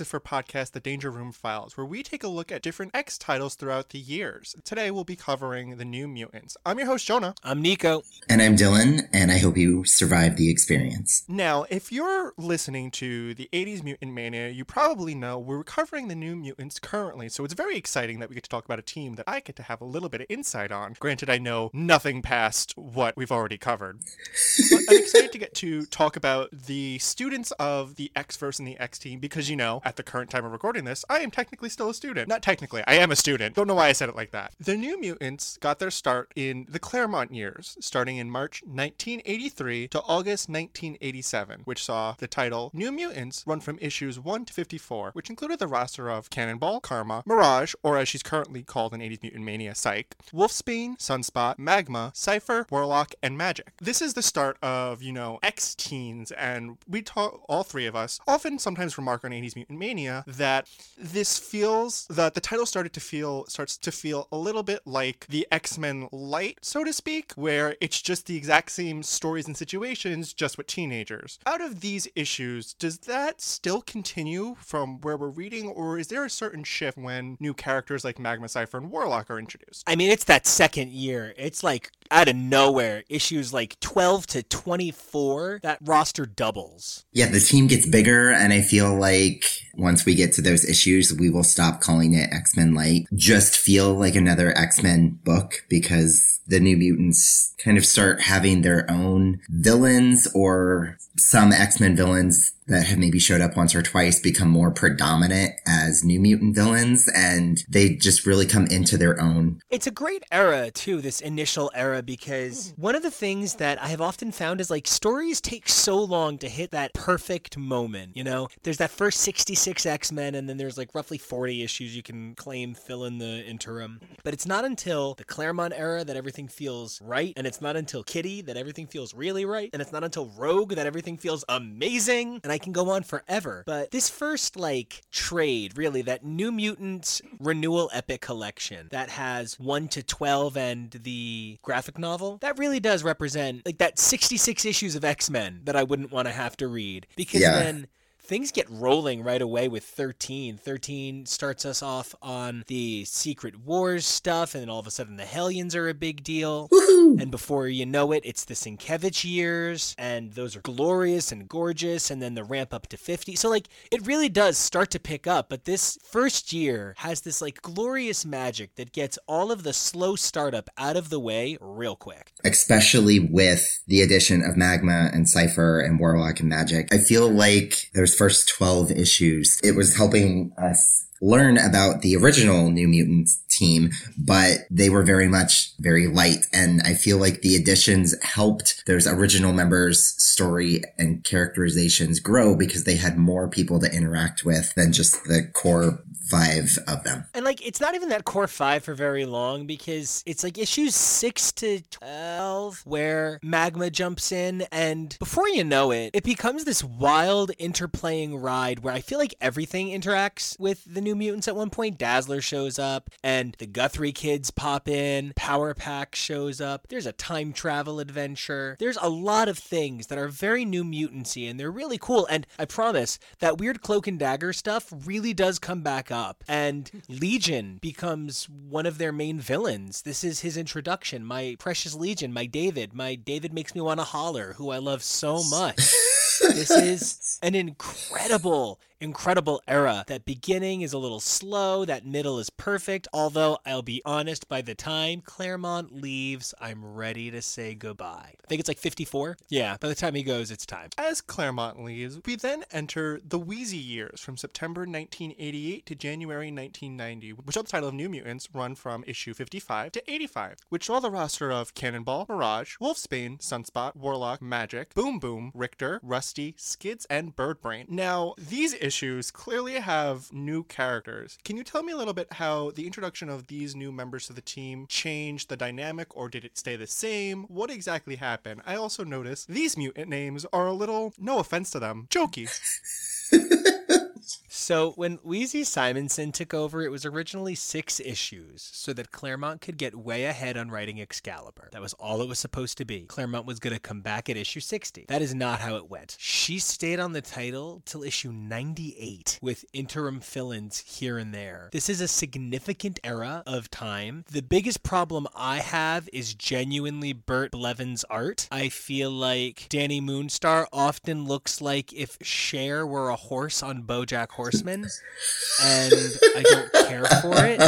welcome for Podcast, the Danger Room Files, where we take a look at different X titles throughout the years. Today we'll be covering the New Mutants. I'm your host, Jonah. I'm Nico. And I'm Dylan, and I hope you survive the experience. Now, if you're listening to the 80s Mutant Mania, you probably know we're covering the New Mutants currently, so it's very exciting that we get to talk about a team that I get to have a little bit of insight on. Granted, I know nothing past what we've already covered. but I'm excited to get to talk about the students of the X-Verse and the X team because, you know, at the current time of recording this, I am technically still a student. Not technically, I am a student. Don't know why I said it like that. The New Mutants got their start in the Claremont years, starting in March 1983 to August 1987, which saw the title New Mutants run from issues 1 to 54, which included the roster of Cannonball, Karma, Mirage, or as she's currently called in 80s Mutant Mania, Psyche, Wolfsbane, Sunspot, Magma, Cypher, Warlock, and Magic. This is the start of, you know, X teens, and we talk, all three of us, often sometimes remark on 80s Mutant Mania that this feels, that the title started to feel, starts to feel a little bit like the X-Men light, so to speak, where it's just the exact same stories and situations, just with teenagers. Out of these issues, does that still continue from where we're reading, or is there a certain shift when new characters like Magma, Cypher, and Warlock are introduced? I mean, it's that second year. It's like out of nowhere, issues like 12 to 24, that roster doubles. Yeah, the team gets bigger, and I feel like once we get to those issues, we will stop calling it X Men Light. Just feel like another X Men book because the New Mutants kind of start having their own villains or some X-Men villains that have maybe showed up once or twice become more predominant as New Mutant villains and they just really come into their own. It's a great era too, this initial era, because one of the things that I have often found is like stories take so long to hit that perfect moment. You know, there's that first 66 X-Men and then there's like roughly 40 issues you can claim fill in the interim. But it's not until the Claremont era that everything feels right, and it's not until Kitty that everything feels really right, and it's not until Rogue that everything feels amazing, and I can go on forever. But this first, like, trade, really, that New Mutants Renewal Epic Collection that has 1 to 12 and the graphic novel, that really does represent, like, that 66 issues of X Men that I wouldn't want to have to read. Because Yeah. then things get rolling right away with 13. 13 starts us off on the Secret Wars stuff, and then all of a sudden the Hellions are a big deal. And before you know it, it's the Sienkiewicz years, and those are glorious and gorgeous, and then the ramp up to 50. So, like, it really does start to pick up, but this first year has this, like, glorious magic that gets all of the slow startup out of the way real quick. Especially with the addition of Magma and Cypher and Warlock and Magic. I feel like those first 12 issues, it was helping us learn about the original New Mutants team, but they were very much very light. And I feel like the additions helped those original members' story and characterizations grow because they had more people to interact with than just the core five of them. And like, it's not even that core five for very long because it's like issues six to 12 where Magma jumps in, and before you know it, it becomes this wild interplaying ride where I feel like everything interacts with the New Mutants at one point. Dazzler shows up, and the Guthrie kids pop in, Power Pack shows up, there's a time travel adventure. There's a lot of things that are very New Mutancy, and they're really cool. And I promise that weird cloak and dagger stuff really does come back up. And Legion becomes one of their main villains. This is his introduction. My precious Legion, my David. My David makes me want to holler, who I love so much. this is an incredible incredible era. That beginning is a little slow, that middle is perfect, although I'll be honest, by the time Claremont leaves, I'm ready to say goodbye. I think it's like 54. Yeah, by the time he goes, it's time. As Claremont leaves, we then enter the Weezie years from September 1988 to January 1990, which on the title of New Mutants run from issue 55 to 85, which saw the roster of Cannonball, Mirage, Wolfsbane, Sunspot, Warlock, Magic, Boom Boom, Rictor, Rusty, Skids, and Birdbrain. Now, these issues clearly have new characters. Can you tell me a little bit how the introduction of these new members to the team changed the dynamic, or did it stay the same? What exactly happened? I also noticed these mutant names are a little, no offense to them, jokey. So when Weezie Simonson took over, it was originally six issues, so that Claremont could get way ahead on writing Excalibur. That was all it was supposed to be. Claremont was going to come back at issue 60. That is not how it went. She stayed on the title till issue 98, with interim fill-ins here and there. This is a significant era of time. The biggest problem I have is genuinely Bret Blevins' art. I feel like Dani Moonstar often looks like if Cher were a horse on BoJack Horseman, and I don't care for it.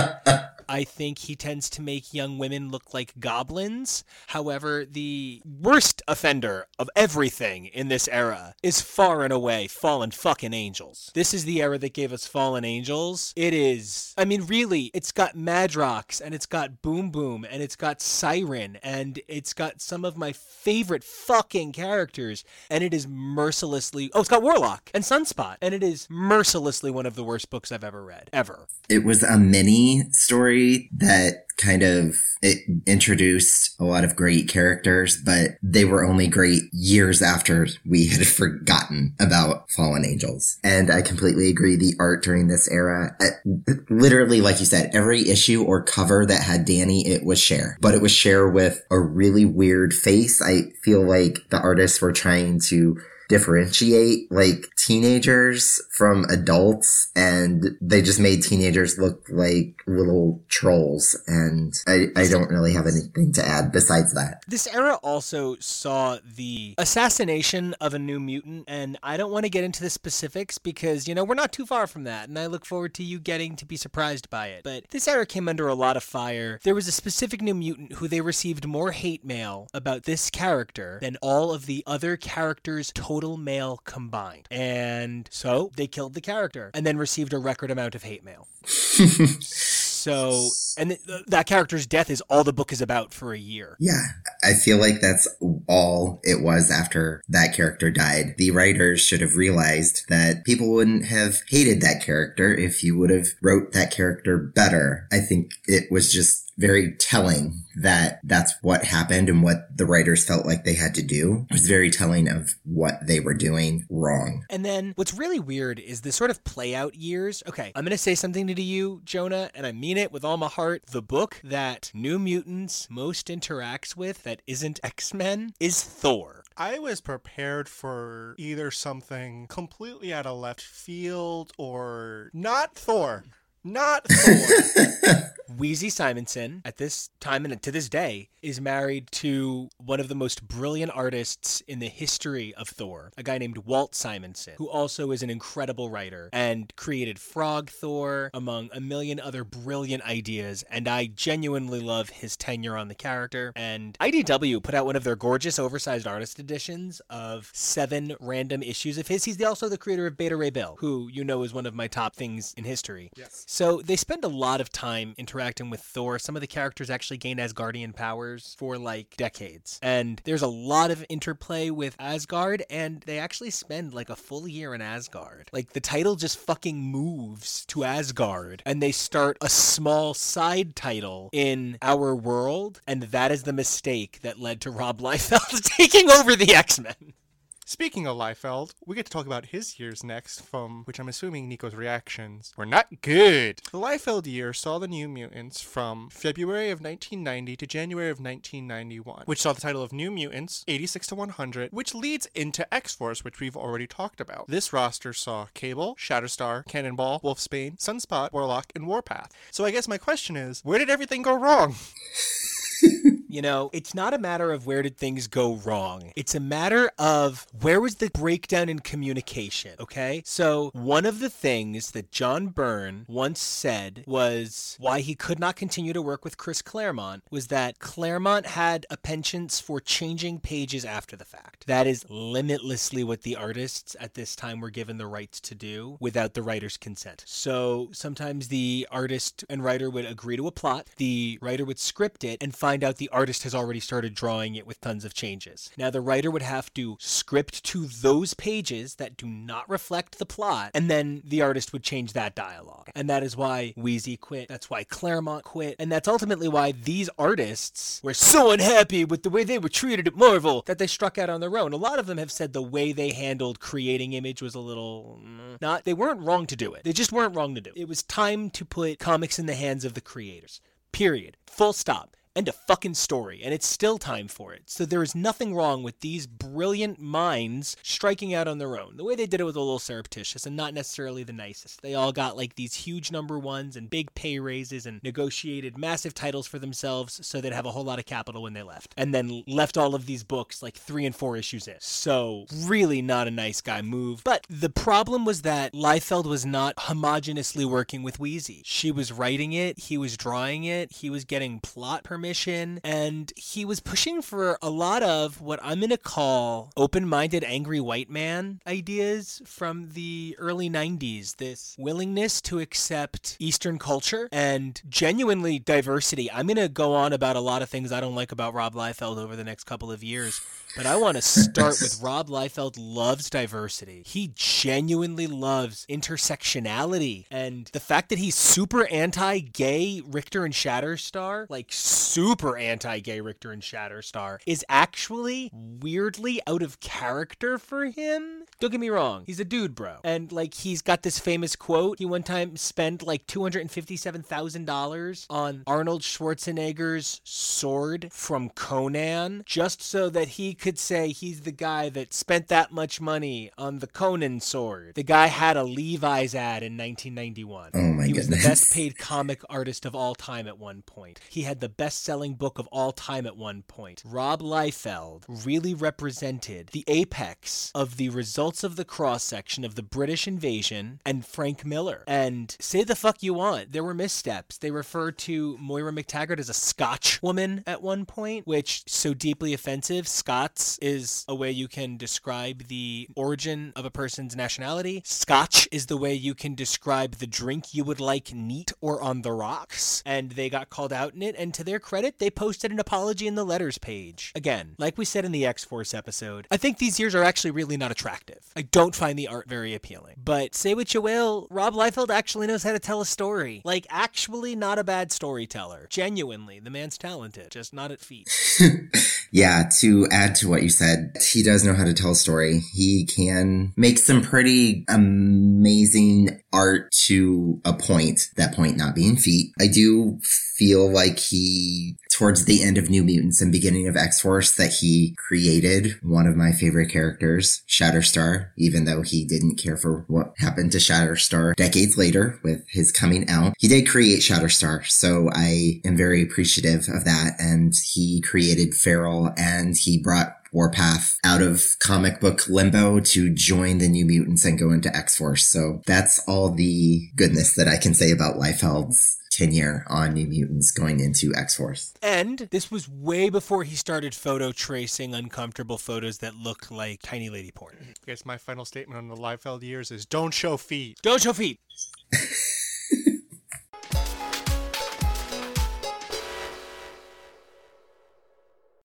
I think he tends to make young women look like goblins. However, the worst offender of everything in this era is far and away Fallen fucking Angels. This is the era that gave us Fallen Angels. It is, I mean, really, it's got Madrox and it's got Boom Boom and it's got Siren and it's got some of my favorite fucking characters and it is mercilessly, oh, it's got Warlock and Sunspot and it is mercilessly one of the worst books I've ever read, ever. It was a mini story that kind of it introduced a lot of great characters, but they were only great years after we had forgotten about Fallen Angels. And I completely agree. The art during this era, uh, literally, like you said, every issue or cover that had Dani, it was Cher, but it was Cher with a really weird face. I feel like the artists were trying to differentiate like teenagers from adults and they just made teenagers look like little trolls and I, I don't really have anything to add besides that. This era also saw the assassination of a new mutant and I don't want to get into the specifics because you know we're not too far from that and I look forward to you getting to be surprised by it. But this era came under a lot of fire. There was a specific new mutant who they received more hate mail about this character than all of the other characters total mail combined. And so they killed the character and then received a record amount of hate mail. so, and th- that character's death is all the book is about for a year. Yeah. I feel like that's all it was after that character died. The writers should have realized that people wouldn't have hated that character if you would have wrote that character better. I think it was just very telling that that's what happened and what the writers felt like they had to do. It was very telling of what they were doing wrong. And then what's really weird is the sort of play out years. Okay, I'm going to say something to you, Jonah, and I mean it with all my heart. The book that New Mutants most interacts with that isn't X Men is Thor. I was prepared for either something completely out of left field or not Thor. Not Thor. Weezie Simonson, at this time and to this day, is married to one of the most brilliant artists in the history of Thor, a guy named Walt Simonson, who also is an incredible writer and created Frog Thor, among a million other brilliant ideas. And I genuinely love his tenure on the character. And IDW put out one of their gorgeous oversized artist editions of seven random issues of his. He's also the creator of Beta Ray Bill, who you know is one of my top things in history. Yes. So they spend a lot of time interacting with Thor. Some of the characters actually gain Asgardian powers for like decades. And there's a lot of interplay with Asgard, and they actually spend like a full year in Asgard. Like the title just fucking moves to Asgard, and they start a small side title in our world, and that is the mistake that led to Rob Liefeld taking over the X Men. Speaking of Liefeld, we get to talk about his years next, from which I'm assuming Nico's reactions were not good. The Liefeld year saw the New Mutants from February of 1990 to January of 1991, which saw the title of New Mutants 86 to 100, which leads into X Force, which we've already talked about. This roster saw Cable, Shatterstar, Cannonball, Wolfsbane, Sunspot, Warlock, and Warpath. So I guess my question is, where did everything go wrong? You know, it's not a matter of where did things go wrong. It's a matter of where was the breakdown in communication, okay? So, one of the things that John Byrne once said was why he could not continue to work with Chris Claremont was that Claremont had a penchant for changing pages after the fact. That is limitlessly what the artists at this time were given the rights to do without the writer's consent. So, sometimes the artist and writer would agree to a plot, the writer would script it and find out the artist has already started drawing it with tons of changes. Now, the writer would have to script to those pages that do not reflect the plot, and then the artist would change that dialogue. And that is why Weezie quit, that's why Claremont quit, and that's ultimately why these artists were so unhappy with the way they were treated at Marvel that they struck out on their own. A lot of them have said the way they handled creating Image was a little. mm, Not, they weren't wrong to do it. They just weren't wrong to do it. It was time to put comics in the hands of the creators. Period. Full stop. End of fucking story, and it's still time for it. So there is nothing wrong with these brilliant minds striking out on their own. The way they did it was a little surreptitious and not necessarily the nicest. They all got like these huge number ones and big pay raises and negotiated massive titles for themselves so they'd have a whole lot of capital when they left. And then left all of these books like three and four issues in. So really not a nice guy move. But the problem was that Liefeld was not homogenously working with Weezie. She was writing it, he was drawing it, he was getting plot permission, and he was pushing for a lot of what I'm going to call open minded, angry white man ideas from the early 90s. This willingness to accept Eastern culture and genuinely diversity. I'm going to go on about a lot of things I don't like about Rob Liefeld over the next couple of years. But I want to start with Rob Liefeld loves diversity. He genuinely loves intersectionality. And the fact that he's super anti gay Rictor and Shatterstar, like super anti gay Rictor and Shatterstar, is actually weirdly out of character for him. Don't get me wrong, he's a dude, bro. And like he's got this famous quote. He one time spent like $257,000 on Arnold Schwarzenegger's sword from Conan just so that he could say he's the guy that spent that much money on the Conan sword. The guy had a Levi's ad in 1991. Oh my he was the goodness. best paid comic artist of all time at one point. He had the best selling book of all time at one point. Rob Liefeld really represented the apex of the results of the cross section of the British invasion and Frank Miller. And say the fuck you want, there were missteps. They referred to Moira MacTaggert as a Scotch woman at one point, which so deeply offensive. Scots is a way you can describe the origin of a person's nationality. Scotch is the way you can describe the drink you would like neat or on the rocks. And they got called out in it. And to their credit, they posted an apology in the letters page. Again, like we said in the X Force episode, I think these years are actually really not attractive. I don't find the art very appealing. But say what you will, Rob Liefeld actually knows how to tell a story. Like, actually, not a bad storyteller. Genuinely, the man's talented, just not at feet. Yeah, to add to what you said, he does know how to tell a story. He can make some pretty amazing art to a point, that point not being feet. I do feel like he, towards the end of New Mutants and beginning of X Force, that he created one of my favorite characters, Shatterstar, even though he didn't care for what happened to Shatterstar decades later with his coming out. He did create Shatterstar, so I am very appreciative of that. And he created Feral and he brought Warpath out of comic book limbo to join the New Mutants and go into X Force. So that's all the goodness that I can say about Liefeld's tenure on New Mutants going into X Force. And this was way before he started photo tracing uncomfortable photos that look like tiny lady porn. I guess my final statement on the Liefeld years is don't show feet. Don't show feet.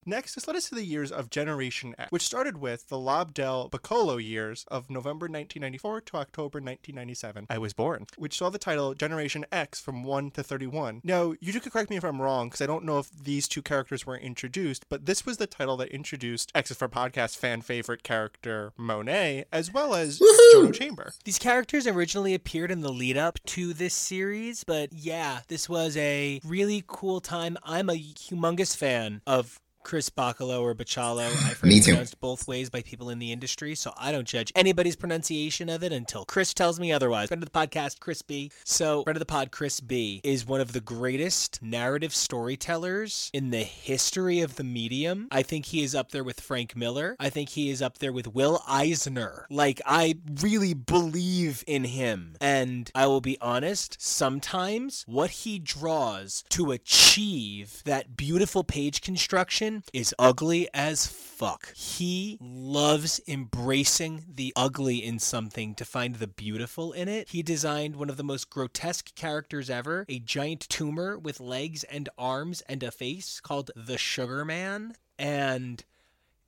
Next, this led us to the years of Generation X, which started with the Lobdell Bachalo years of November 1994 to October 1997. I was born, which saw the title Generation X from 1 to 31. Now, you could correct me if I'm wrong, because I don't know if these two characters were introduced, but this was the title that introduced X is for Podcast fan favorite character Monet, as well as Jono Chamber. These characters originally appeared in the lead up to this series, but yeah, this was a really cool time. I'm a humongous fan of Chris Bachalo or Bachalo. I've heard Me it too. pronounced both ways by people in the industry, so I don't judge anybody's pronunciation of it until Chris tells me otherwise. Friend of the podcast, Chris B. So, friend of the pod, Chris B. is one of the greatest narrative storytellers in the history of the medium. I think he is up there with Frank Miller. I think he is up there with Will Eisner. Like, I really believe in him. And I will be honest, sometimes what he draws to achieve that beautiful page construction is ugly as fuck. He loves embracing the ugly in something to find the beautiful in it. He designed one of the most grotesque characters ever, a giant tumor with legs and arms and a face called the Sugar Man. And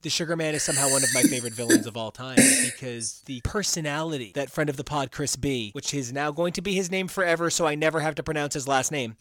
the Sugar Man is somehow one of my favorite villains of all time because the personality that friend of the pod, Chris B, which is now going to be his name forever, so I never have to pronounce his last name.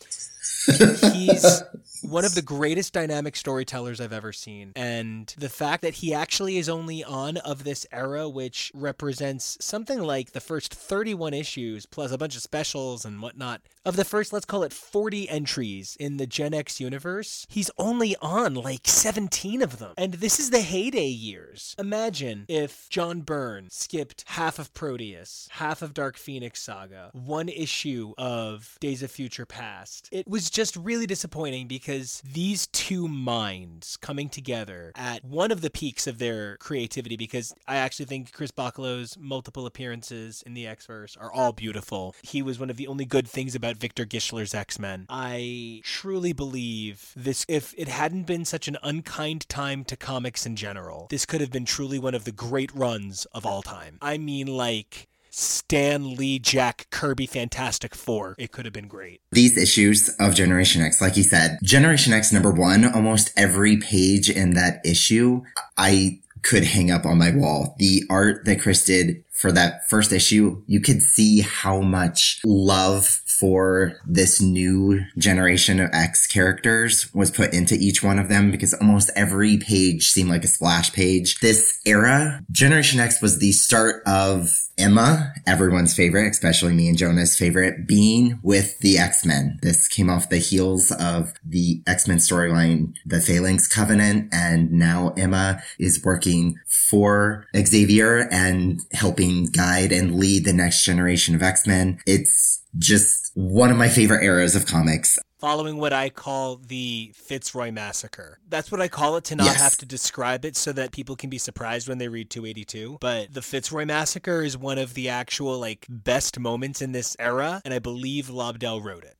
He's one of the greatest dynamic storytellers I've ever seen. And the fact that he actually is only on of this era, which represents something like the first 31 issues, plus a bunch of specials and whatnot, of the first, let's call it 40 entries in the Gen X universe, he's only on like 17 of them. And this is the heyday years. Imagine if John Byrne skipped half of Proteus, half of Dark Phoenix Saga, one issue of Days of Future Past. It was just really disappointing because these two minds coming together at one of the peaks of their creativity, because I actually think Chris Bachalo's multiple appearances in the X-Verse are all beautiful. He was one of the only good things about Victor Gischler's X-Men. I truly believe this, if it hadn't been such an unkind time to comics in general, this could have been truly one of the great runs of all time. I mean, like, Stan Lee, Jack Kirby, Fantastic Four. It could have been great. These issues of Generation X, like you said, Generation X number one, almost every page in that issue, I could hang up on my wall. The art that Chris did for that first issue, you could see how much love for this new generation of X characters was put into each one of them because almost every page seemed like a splash page. This era, Generation X was the start of Emma, everyone's favorite, especially me and Jonah's favorite, being with the X-Men. This came off the heels of the X-Men storyline, The Phalanx Covenant, and now Emma is working for Xavier and helping guide and lead the next generation of X-Men. It's just one of my favorite eras of comics. Following what I call the Fitzroy Massacre. That's what I call it to not Yes. have to describe it so that people can be surprised when they read 282. But the Fitzroy Massacre is one of the actual, like, best moments in this era, and I believe Lobdell wrote it.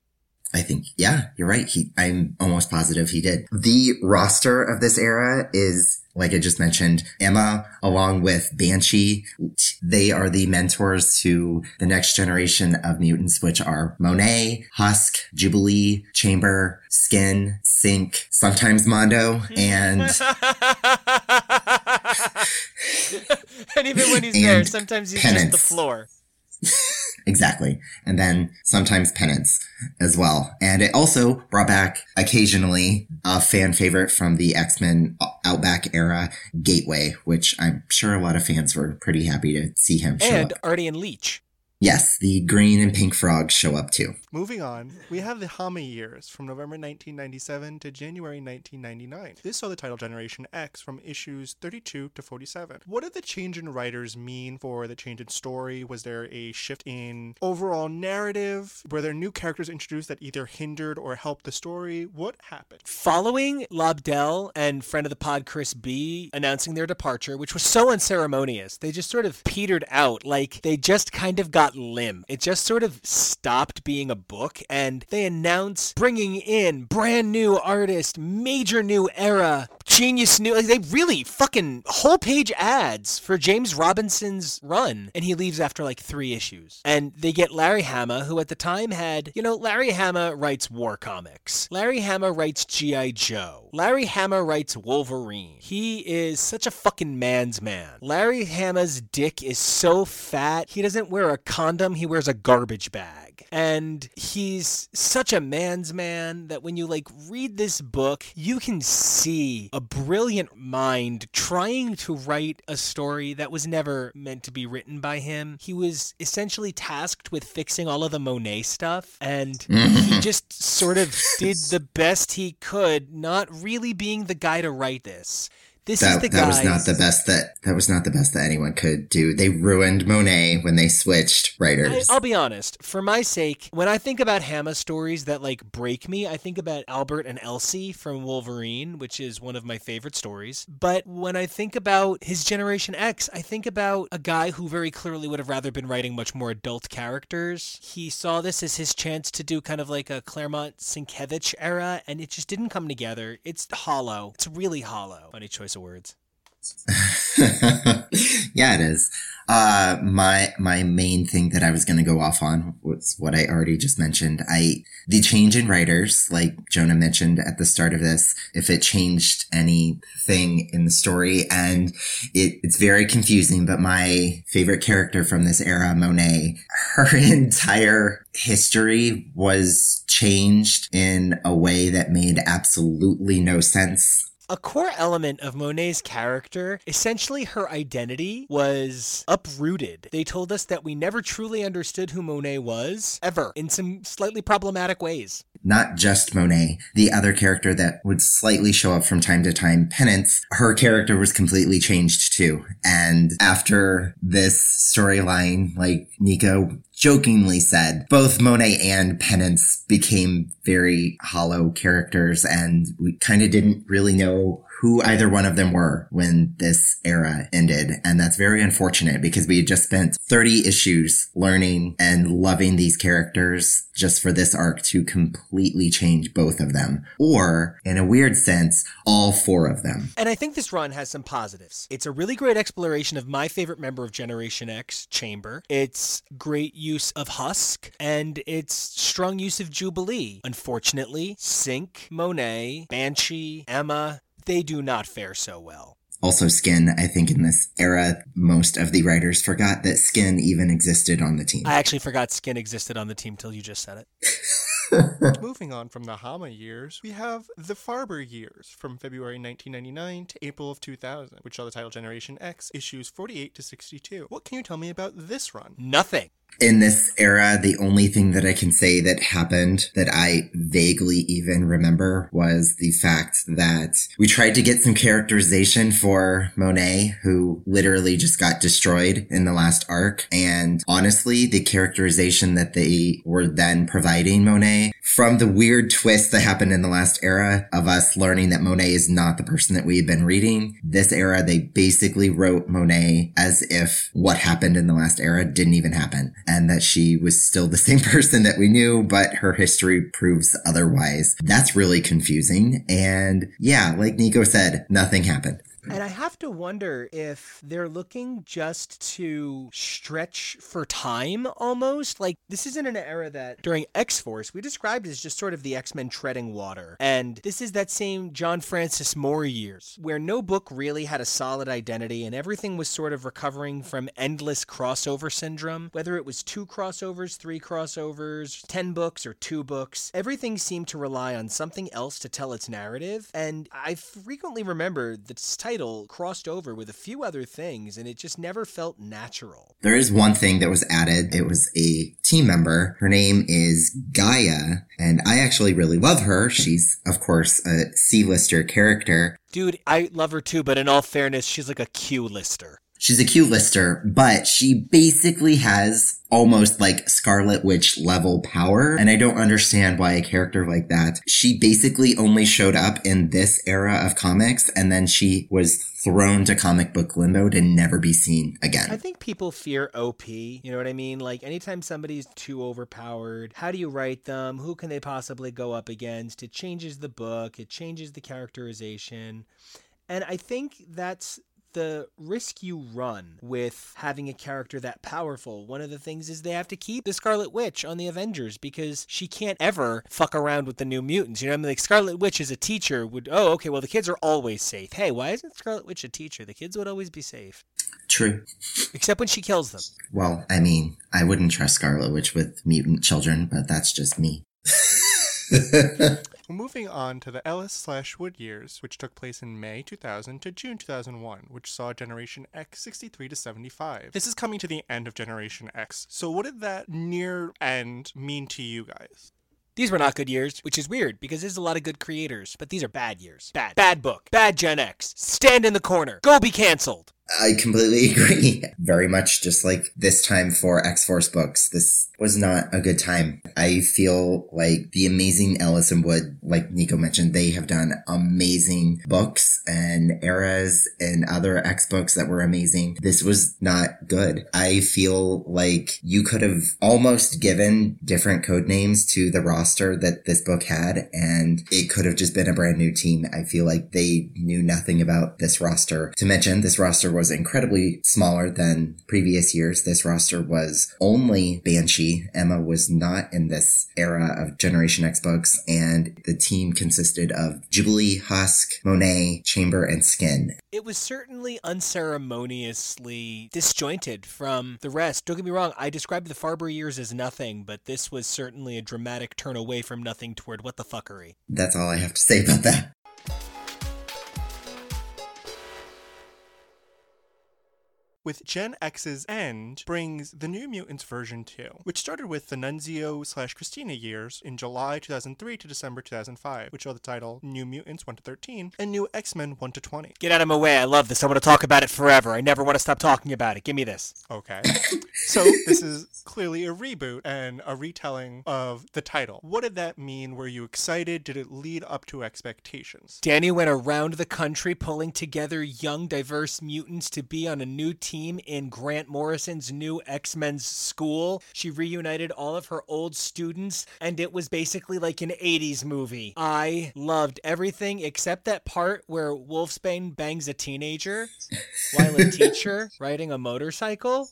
I think, yeah, you're right. He, I'm almost positive he did. The roster of this era is, like I just mentioned, Emma along with Banshee. They are the mentors to the next generation of mutants, which are Monet, Husk, Jubilee, Chamber, Skin, Synch, sometimes Mondo, and and even when he's there, sometimes he's just the floor. Exactly. And then sometimes Penance as well. And it also brought back occasionally a fan favorite from the X-Men Outback era, Gateway, which I'm sure a lot of fans were pretty happy to see him show And up. Artie and Leech. Yes, the green and pink frogs show up too. Moving on, we have the Hama years from November 1997 to January 1999. This saw the title Generation X from issues 32 to 47. What did the change in writers mean for the change in story? Was there a shift in overall narrative? Were there new characters introduced that either hindered or helped the story? What happened? Following Lobdell and friend of the pod Chris B announcing their departure, which was so unceremonious, they just sort of petered out. Like they just kind of got limp. It just sort of stopped being a book, and they announced bringing in brand new artist, major new era, genius new. Like they really fucking whole page ads for James Robinson's run, and he leaves after like three issues. And they get Larry Hama, who at the time had, you know, Larry Hama writes war comics. Larry Hama writes G.I. Joe. Larry Hama writes Wolverine. He is such a fucking man's man. Larry Hama's dick is so fat, he doesn't wear a condom, he wears a garbage bag. And he's such a man's man that when you like read this book, you can see a brilliant mind trying to write a story that was never meant to be written by him. He was essentially tasked with fixing all of the Monet stuff, and he just sort of did the best he could, not really being the guy to write this. This that, is the that was not the best that that was not the best that anyone could do. They ruined Monet when they switched writers. I'll be honest. For my sake, when I think about Hama stories that like break me, I think about Albert and Elsie from Wolverine, which is one of my favorite stories. But when I think about his Generation X, I think about a guy who very clearly would have rather been writing much more adult characters. He saw this as his chance to do kind of like a Claremont Sienkiewicz era, and it just didn't come together. It's hollow. It's really hollow. Funny choice of words. yeah, it is. Uh, my my main thing that I was going to go off on was what I already just mentioned. I the change in writers, like Jonah mentioned at the start of this, if it changed anything in the story, and it, it's very confusing. But my favorite character from this era, Monet, her entire history was changed in a way that made absolutely no sense A core element of Monet's character, essentially her identity, was uprooted. They told us that we never truly understood who Monet was, ever, in some slightly problematic ways. not just Monet, the other character that would slightly show up from time to time, Penance, her character was completely changed too. And after this storyline, like Nico jokingly said, both Monet and Penance became very hollow characters and we kind of didn't really know who either one of them were when this era ended. And that's very unfortunate because we had just spent 30 issues learning and loving these characters just for this arc to completely change both of them. Or, in a weird sense, all four of them. And I think this run has some positives. It's a really great exploration of my favorite member of Generation X, Chamber. It's great use of Husk, and it's strong use of Jubilee. Unfortunately, Synch, Monet, Banshee, Emma, they do not fare so well. Also, Skin, I think in this era, most of the writers forgot that Skin even existed on the team. I actually forgot Skin existed on the team till you just said it. Moving on from the Hama years, we have the Faerber years from February 1999 to April of 2000, which are the title Generation X, issues 48 to 62. What can you tell me about this run? Nothing. In this era, the only thing that I can say that happened that I vaguely even remember was the fact that we tried to get some characterization for Monet, who literally just got destroyed in the last arc. And honestly, the characterization that they were then providing Monet from the weird twist that happened in the last era of us learning that Monet is not the person that we had been reading, this era, they basically wrote Monet as if what happened in the last era didn't even happen and that she was still the same person that we knew, but her history proves otherwise. That's really confusing. And yeah, like Nico said, nothing happened. And I mm. have to wonder if they're looking just to stretch for time almost. Like, this isn't an era that during X Force we described as just sort of the X Men treading water. And this is that same John Francis Moore years where no book really had a solid identity and everything was sort of recovering from endless crossover syndrome. Whether it was two crossovers, three crossovers, 10 books, or two books, everything seemed to rely on something else to tell its narrative. And I frequently remember this title crossed over with a few other things, and it just never felt natural. There is one thing that was added. It was a team member. Her name is Gaia, and I actually really love her. She's, of course, a C-lister character. Dude, I love her too, but in all fairness, she's like a Q lister. She's a Q lister, but she basically has almost like Scarlet Witch level power. And I don't understand why a character like that, she basically only showed up in this era of comics and then she was thrown to comic book limbo to never be seen again. I think people fear OP. You know what I mean? Like, anytime somebody's too overpowered, how do you write them? Who can they possibly go up against? It changes the book, it changes the characterization. And I think that's the risk you run with having a character that powerful, one of the things is they have to keep the Scarlet Witch on the Avengers because she can't ever fuck around with the New Mutants. You know, I mean, like Scarlet Witch is a teacher would, oh, okay, well the kids are always safe. Hey, why isn't Scarlet Witch a teacher? The kids would always be safe, True. except when she kills them. Well, I mean, I wouldn't trust Scarlet Witch with mutant children, but that's just me. Moving on to the Ellis slash Wood years, which took place in May 2000 to June 2001, which saw Generation X 63 to 75. This is coming to the end of Generation X. So, what did that near end mean to you guys? These were not good years, which is weird because there's a lot of good creators, but these are bad years. Bad. Bad book. Bad Gen X. Stand in the corner. Go be canceled. I completely agree. Very much just like this time for X Force books. This was not a good time. I feel like the amazing Ellis and Wood, like Nico mentioned, they have done amazing books and eras and other X books that were amazing. This was not good. I feel like you could have almost given different code names to the roster that this book had, and it could have just been a brand new team. I feel like they knew nothing about this roster. To mention, this roster was incredibly smaller than previous years. This roster was only Banshee. Emma was not in this era of Generation X books, and the team consisted of Jubilee, Husk, Monet, Chamber, and Skin. It was certainly unceremoniously disjointed from the rest. Don't get me wrong, I described the Faerber years as nothing, but this was certainly a dramatic turn away from nothing toward what the fuckery. That's all I have to say about that. With Gen X's end brings the New Mutants version 2, which started with the Nunzio slash Christina years in July 2003 to December 2005, which are the title New Mutants 1 to 13 and New X Men 1 to 20. Get out of my way. I love this. I want to talk about it forever. I never want to stop talking about it. Give me this. Okay. so this is clearly a reboot and a retelling of the title. What did that mean? Were you excited? Did it lead up to expectations? Dani went around the country pulling together young, diverse mutants to be on a new team in Grant Morrison's new X Men's school. She reunited all of her old students, and it was basically like an 80s movie. I loved everything except that part where Wolfsbane bangs a teenager while a teacher riding a motorcycle.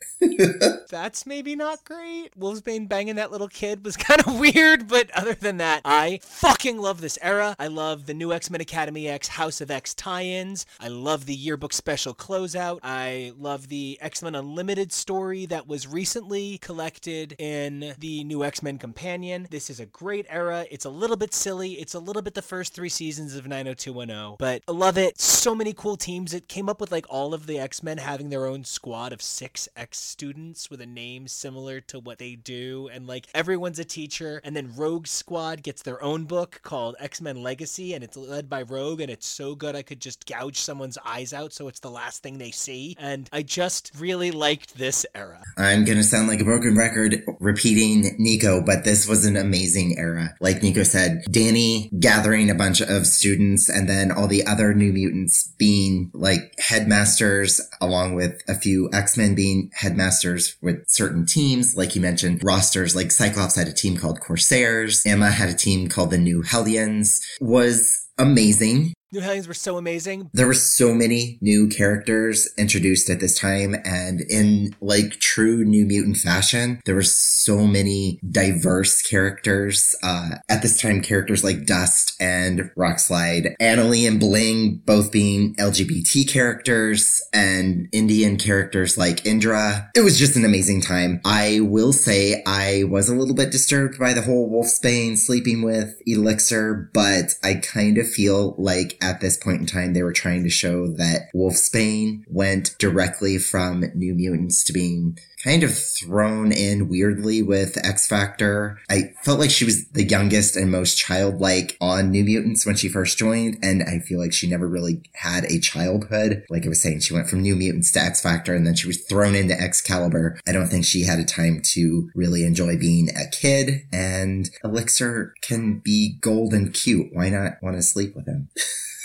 That's maybe not great. Wolfsbane banging that little kid was kind of weird, but other than that, I fucking love this era. I love the new X Men Academy X House of X tie ins. I love the yearbook special closeout. I love the X Men Unlimited story that was recently collected in the new X Men Companion. This is a great era. It's a little bit silly. It's a little bit the first three seasons of 90210, but I love it. So many cool teams. It came up with like all of the X Men having their own squad of six X students with a name similar to what they do, and like everyone's a teacher. And then Rogue Squad gets their own book called X Men Legacy, and it's led by Rogue, and it's so good I could just gouge someone's eyes out so it's the last thing they see. And I just really liked this era. I'm gonna sound like a broken record repeating Nico, but this was an amazing era. Like Nico said, Dani gathering a bunch of students and then all the other new mutants being like headmasters, along with a few X-Men being headmasters with certain teams. Like you mentioned, rosters like Cyclops had a team called Corsairs. Emma had a team called the New Hellions. Was amazing. New Hellions were so amazing. There were so many new characters introduced at this time, and in like true New Mutant fashion, there were so many diverse characters. Uh, at this time, characters like Dust and Rockslide, Anole and Bling both being LGBT characters, and Indian characters like Indra. It was just an amazing time. I will say I was a little bit disturbed by the whole Wolfsbane sleeping with Elixir, but I kind of feel like at this point in time, they were trying to show that Wolfsbane went directly from New Mutants to being kind of thrown in weirdly with X Factor. I felt like she was the youngest and most childlike on New Mutants when she first joined, and I feel like she never really had a childhood. Like I was saying, she went from New Mutants to X Factor, and then she was thrown into Excalibur. I don't think she had a time to really enjoy being a kid, and Elixir can be gold and cute. Why not want to sleep with him?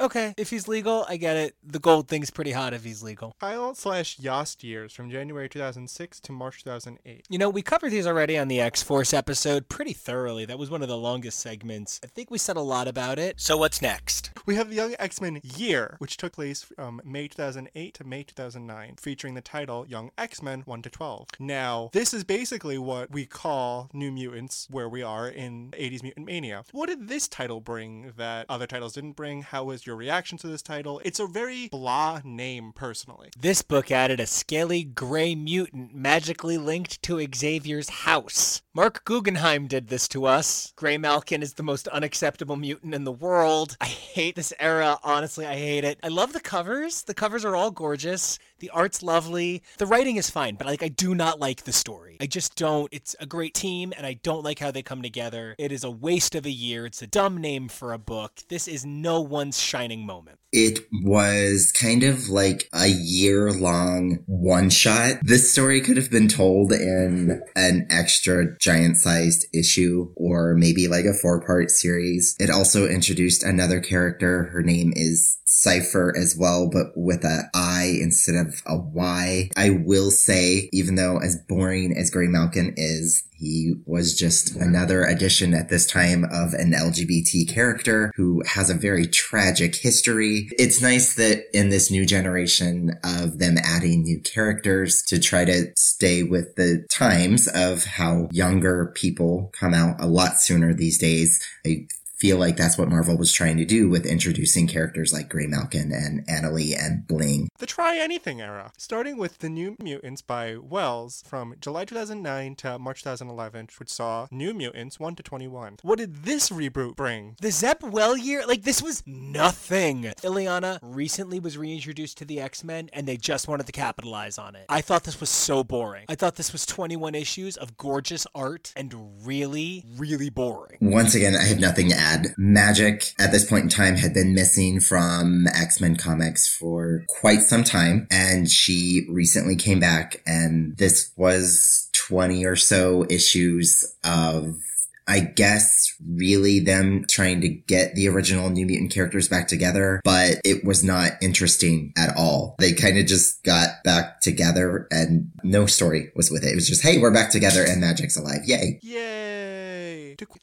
Okay, if he's legal, I get it. The gold thing's pretty hot if he's legal. Kyle slash Yost years from January 2006 to March 2008. You know, we covered these already on the X Force episode pretty thoroughly. That was one of the longest segments. I think we said a lot about it. So, what's next? We have the Young X Men year, which took place from May 2008 to May 2009, featuring the title Young X Men 1 to 12. Now, this is basically what we call New Mutants, where we are in 80s Mutant Mania. What did this title bring that other titles didn't bring? How was your reaction to this title? It's a very blah name, personally. This book added a scaly gray mutant magically linked to Xavier's house. Marc Guggenheim did this to us. Graymalkin is the most unacceptable mutant in the world. I hate this era, honestly, I hate it. I love the covers. The covers are all gorgeous. The art's lovely. The writing is fine, but like I do not like the story. I just don't. It's a great team and I don't like how they come together. It is a waste of a year. It's a dumb name for a book. This is no one's shining moment. It was kind of like a year long one shot. This story could have been told in an extra giant sized issue or maybe like a four part series. It also introduced another character. Her name is Cypher as well, but with a I instead of a Y. I will say, even though as boring as Graymalkin is, he was just another addition at this time of an LGBT character who has a very tragic history. It's nice that in this new generation of them adding new characters to try to stay with the times of how younger people come out a lot sooner these days. I feel like that's what Marvel was trying to do with introducing characters like Graymalkin and Anole and Bling. The Try Anything era, starting with The New Mutants by Wells from July 2009 to March 2011, which saw New Mutants 1 to 21. What did this reboot bring? The Zeb Well year, like this was nothing. Illyana recently was reintroduced to the X Men and they just wanted to capitalize on it. I thought this was so boring. I thought this was 21 issues of gorgeous art and really, really boring. Once again, I have nothing to add. Magik at this point in time had been missing from X Men comics for quite some time, and she recently came back, and this was 20 or so issues of I guess really them trying to get the original New Mutant characters back together, but it was not interesting at all. They kind of just got back together and no story was with it. It was just, hey, we're back together and Magik's alive. Yay. Yay!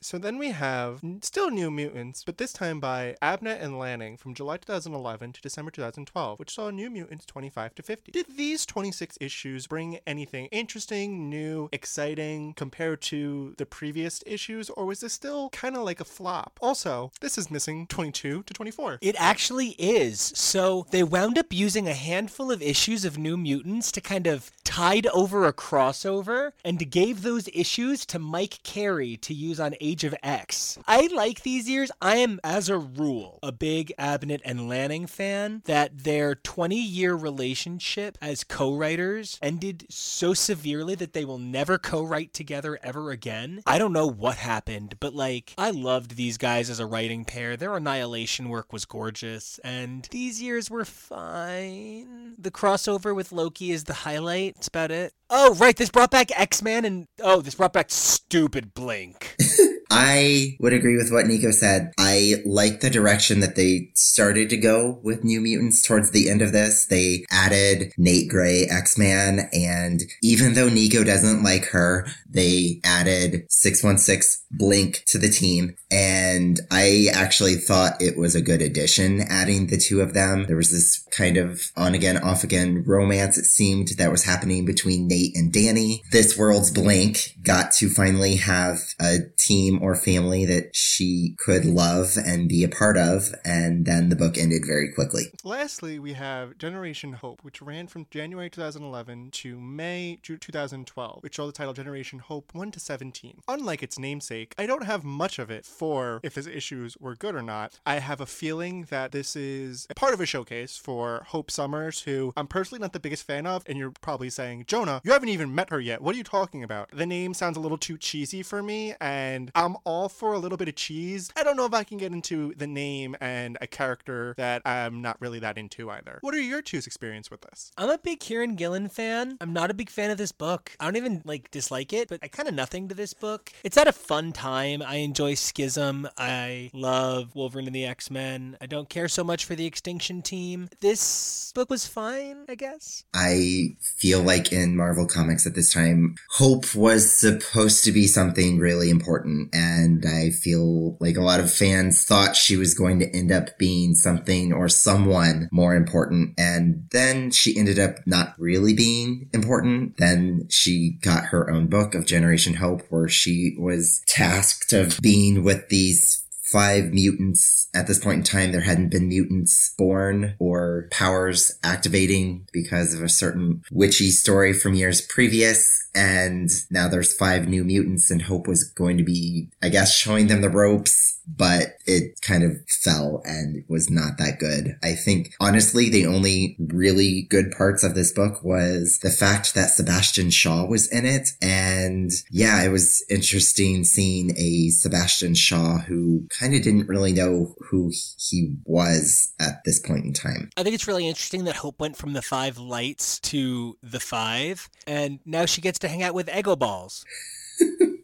So then we have still New Mutants, but this time by Abnett and Lanning from July 2011 to December 2012, which saw New Mutants 25 to 50. Did these 26 issues bring anything interesting, new, exciting compared to the previous issues, or was this still kind of like a flop? Also, this is missing 22 to 24. It actually is. So they wound up using a handful of issues of New Mutants to kind of tide over a crossover and gave those issues to Mike Carey to use on Age of X. I like these years. I am, as a rule, a big Abnett and Lanning fan that their 20 year relationship as co writers ended so severely that they will never co write together ever again. I don't know what happened, but like, I loved these guys as a writing pair. Their Annihilation work was gorgeous, and these years were fine. The crossover with Loki is the highlight. That's about it. Oh, right, this brought back X Man, and oh, this brought back stupid Blink. I would agree with what Nico said. I like the direction that they started to go with New Mutants towards the end of this. They added Nate Gray, X-Man, and even though Nico doesn't like her, they added 616 Blink to the team. And I actually thought it was a good addition adding the two of them. There was this kind of on again, off again romance, it seemed, that was happening between Nate and Dani. This world's Blink got to finally have a team or family that she could love and be a part of. And then the book ended very quickly. Lastly, we have Generation Hope, which ran from January 2011 to May 2012, which saw the title Generation Hope 1 to 17. Unlike its namesake, I don't have much of it for if his issues were good or not. I have a feeling that this is part of a showcase for Hope Summers, who I'm personally not the biggest fan of, and you're probably saying, Jonah, you haven't even met her yet. What are you talking about? The name sounds a little too cheesy for me, and I'm I'm all for a little bit of cheese. I don't know if I can get into the name and a character that I'm not really that into either. What are your two's experience with this? I'm a big Kieron Gillen fan. I'm not a big fan of this book. I don't even like dislike it, but I kind of nothing to this book. It's at a fun time. I enjoy Schism. I love Wolverine and the X-Men. I don't care so much for the Extinction Team. This book was fine, I guess. I feel like in Marvel Comics at this time, Hope was supposed to be something really important. And I feel like a lot of fans thought she was going to end up being something or someone more important. And then she ended up not really being important. Then she got her own book of Generation Hope where she was tasked of being with these five mutants. At this point in time, there hadn't been mutants born or powers activating because of a certain witchy story from years previous. And now there's five new mutants and Hope was going to be, I guess, showing them the ropes, but it kind of fell and was not that good. I think honestly, the only really good parts of this book was the fact that Sebastian Shaw was in it. And yeah, it was interesting seeing a Sebastian Shaw who kind of didn't really know who he was at this point in time. I think it's really interesting that Hope went from the five lights to the five, and now she gets to hang out with Ego Balls.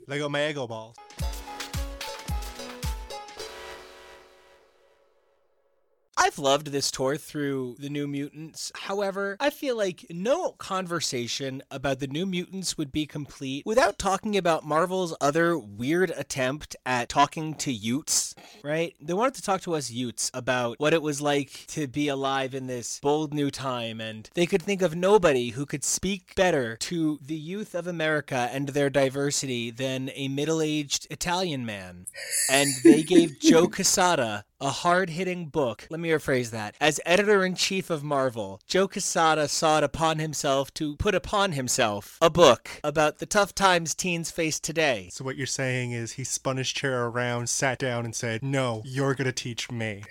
Lego my Ego balls. I've loved this tour through the New Mutants. However, I feel like no conversation about the New Mutants would be complete without talking about Marvel's other weird attempt at talking to Utes, right? They wanted to talk to us Utes about what it was like to be alive in this bold new time, and they could think of nobody who could speak better to the youth of America and their diversity than a middle aged Italian man. And they gave Joe Quesada a hard hitting book. Let me rephrase that. As editor in chief of Marvel, Joe Quesada saw it upon himself to put upon himself a book about the tough times teens face today. So what you're saying is he spun his chair around, sat down, and said, "No, you're gonna teach me."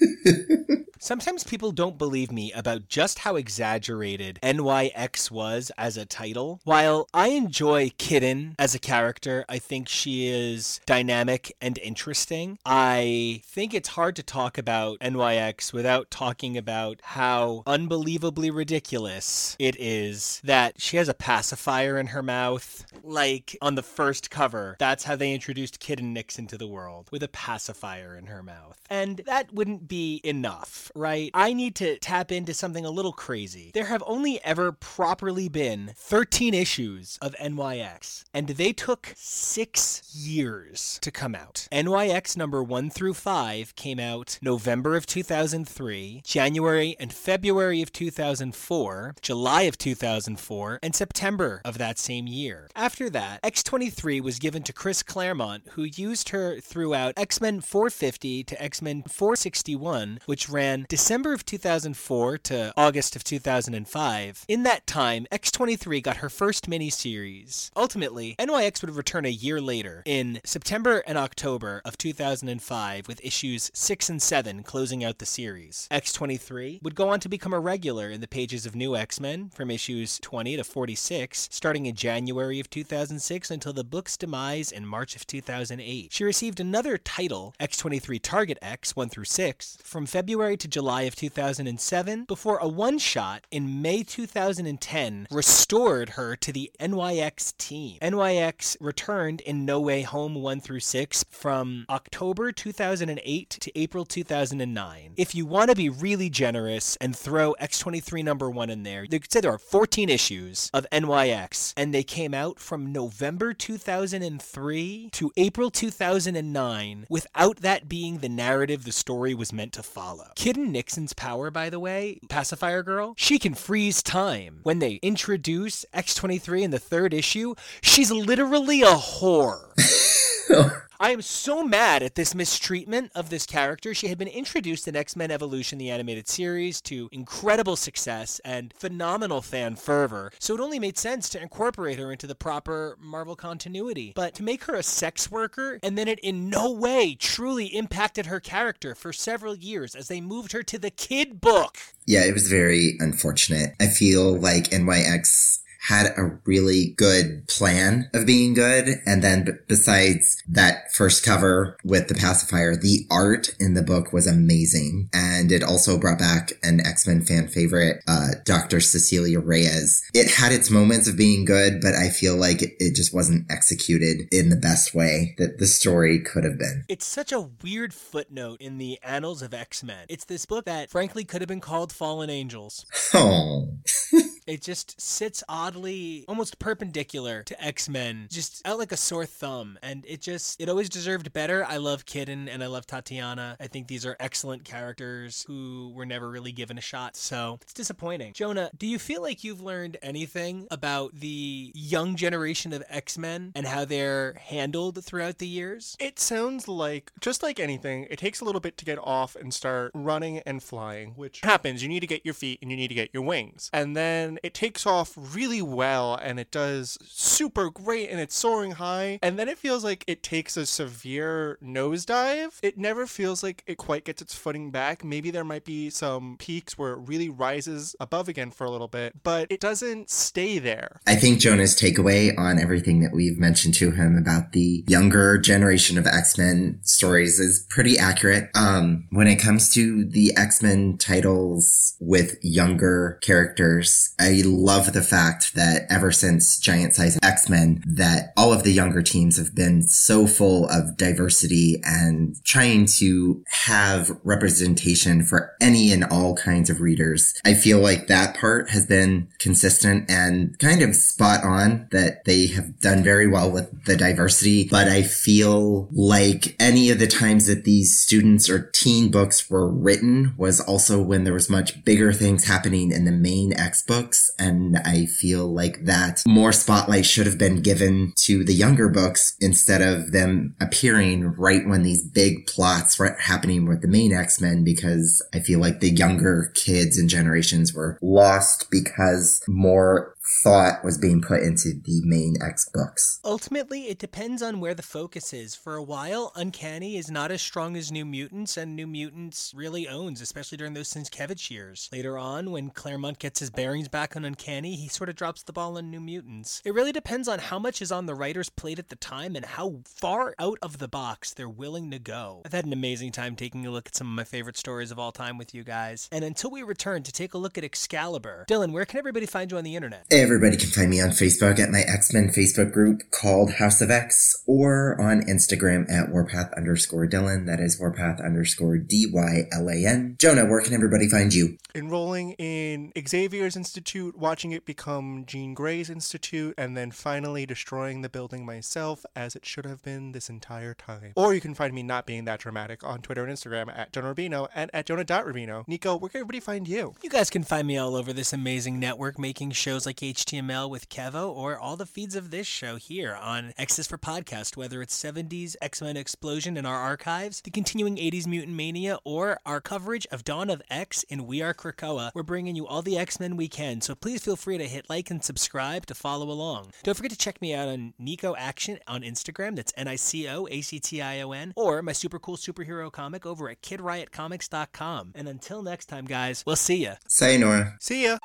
Sometimes people don't believe me about just how exaggerated NYX was as a title. While I enjoy Kiden as a character, I think she is dynamic and interesting. I think it's hard to talk about NYX without talking about how unbelievably ridiculous it is that she has a pacifier in her mouth. Like on the first cover, that's how they introduced Kiden Nix into the world, with a pacifier in her mouth. And that wouldn't be enough right? I need to tap into something a little crazy. There have only ever properly been 13 issues of NYX, and they took six years to come out. NYX number one through five came out November of 2003, January and February of 2004, July of 2004, and September of that same year. After that, X23 was given to Chris Claremont, who used her throughout X Men 450 to X Men 461, which ran December of 2004 to August of 2005. In that time, X23 got her first miniseries. Ultimately, NYX would return a year later, in September and October of 2005, with issues 6 and 7 closing out the series. X23 would go on to become a regular in the pages of New X Men from issues 20 to 46, starting in January of 2006 until the book's demise in March of 2008. She received another title, X23 Target X 1 through 6, from February to July of 2007 before a one shot in May 2010 restored her to the NYX team. NYX returned in No Way Home 1 through 6 from October 2008 to April 2009. If you want to be really generous and throw X23 number 1 in there, you could say there are 14 issues of NYX and they came out from November 2003 to April 2009 without that being the narrative the story was meant to follow. Kiden Nixon's power, by the way, Pacifier Girl, she can freeze time. When they introduce X23 in the third issue, she's literally a whore. I am so mad at this mistreatment of this character. She had been introduced in X Men Evolution, the animated series, to incredible success and phenomenal fan fervor, so it only made sense to incorporate her into the proper Marvel continuity. But to make her a sex worker, and then it in no way truly impacted her character for several years as they moved her to the kid book. Yeah, it was very unfortunate. I feel like NYX had a really good plan of being good. And then b- besides that first cover with the pacifier, the art in the book was amazing. And it also brought back an X-Men fan favorite, uh, Dr. Cecilia Reyes. It had its moments of being good, but I feel like it, it just wasn't executed in the best way that the story could have been. It's such a weird footnote in the annals of X-Men. It's this book that frankly could have been called Fallen Angels. Oh. It just sits oddly, almost perpendicular to X Men, just out like a sore thumb. And it just, it always deserved better. I love Kiden and I love Tatiana. I think these are excellent characters who were never really given a shot. So it's disappointing. Jonah, do you feel like you've learned anything about the young generation of X Men and how they're handled throughout the years? It sounds like, just like anything, it takes a little bit to get off and start running and flying, which happens. You need to get your feet and you need to get your wings. And then it takes off really well and it does super great and it's soaring high. And then it feels like it takes a severe nosedive. It never feels like it quite gets its footing back. Maybe there might be some peaks where it really rises above again for a little bit, but it doesn't stay there. I think Jonah's takeaway on everything that we've mentioned to him about the younger generation of X-Men stories is pretty accurate. Um, when it comes to the X-Men titles with younger characters, I love the fact that ever since Giant Size X-Men, that all of the younger teams have been so full of diversity and trying to have representation for any and all kinds of readers. I feel like that part has been consistent and kind of spot on that they have done very well with the diversity. But I feel like any of the times that these students or teen books were written was also when there was much bigger things happening in the main X books. And I feel like that more spotlight should have been given to the younger books instead of them appearing right when these big plots were happening with the main X-Men because I feel like the younger kids and generations were lost because more thought was being put into the main X books. Ultimately, it depends on where the focus is. For a while, Uncanny is not as strong as New Mutants, and New Mutants really owns, especially during those Sienkiewicz years. Later on, when Claremont gets his bearings back on Uncanny, he sort of drops the ball on New Mutants. It really depends on how much is on the writer's plate at the time and how far out of the box they're willing to go. I've had an amazing time taking a look at some of my favorite stories of all time with you guys. And until we return to take a look at Excalibur, Dylan, where can everybody find you on the internet? Everybody can find me on Facebook at my X-Men Facebook group called House of X or on Instagram at Warpath underscore Dylan. That is Warpath underscore D-Y-L-A-N. Jonah, where can everybody find you? enrolling in Xavier's Institute, watching it become Jean Grey's Institute, and then finally destroying the building myself as it should have been this entire time. Or you can find me not being that dramatic on Twitter and Instagram at Jonah Rubino and at Jonah.Rubino. Nico, where can everybody find you? You guys can find me all over this amazing network making shows like HTML with Kevo or all the feeds of this show here on X's for Podcast, whether it's 70s X-Men Explosion in our archives, the continuing 80s Mutant Mania, or our coverage of Dawn of X in We Are Krakoa. We're bringing you all the X-Men we can, so please feel free to hit like and subscribe to follow along. Don't forget to check me out on Nico Action on Instagram, that's N-I-C-O-A-C-T-I-O-N, or my super cool superhero comic over at KidRiotComics.com. And until next time, guys, we'll see ya. Sayonara. See ya!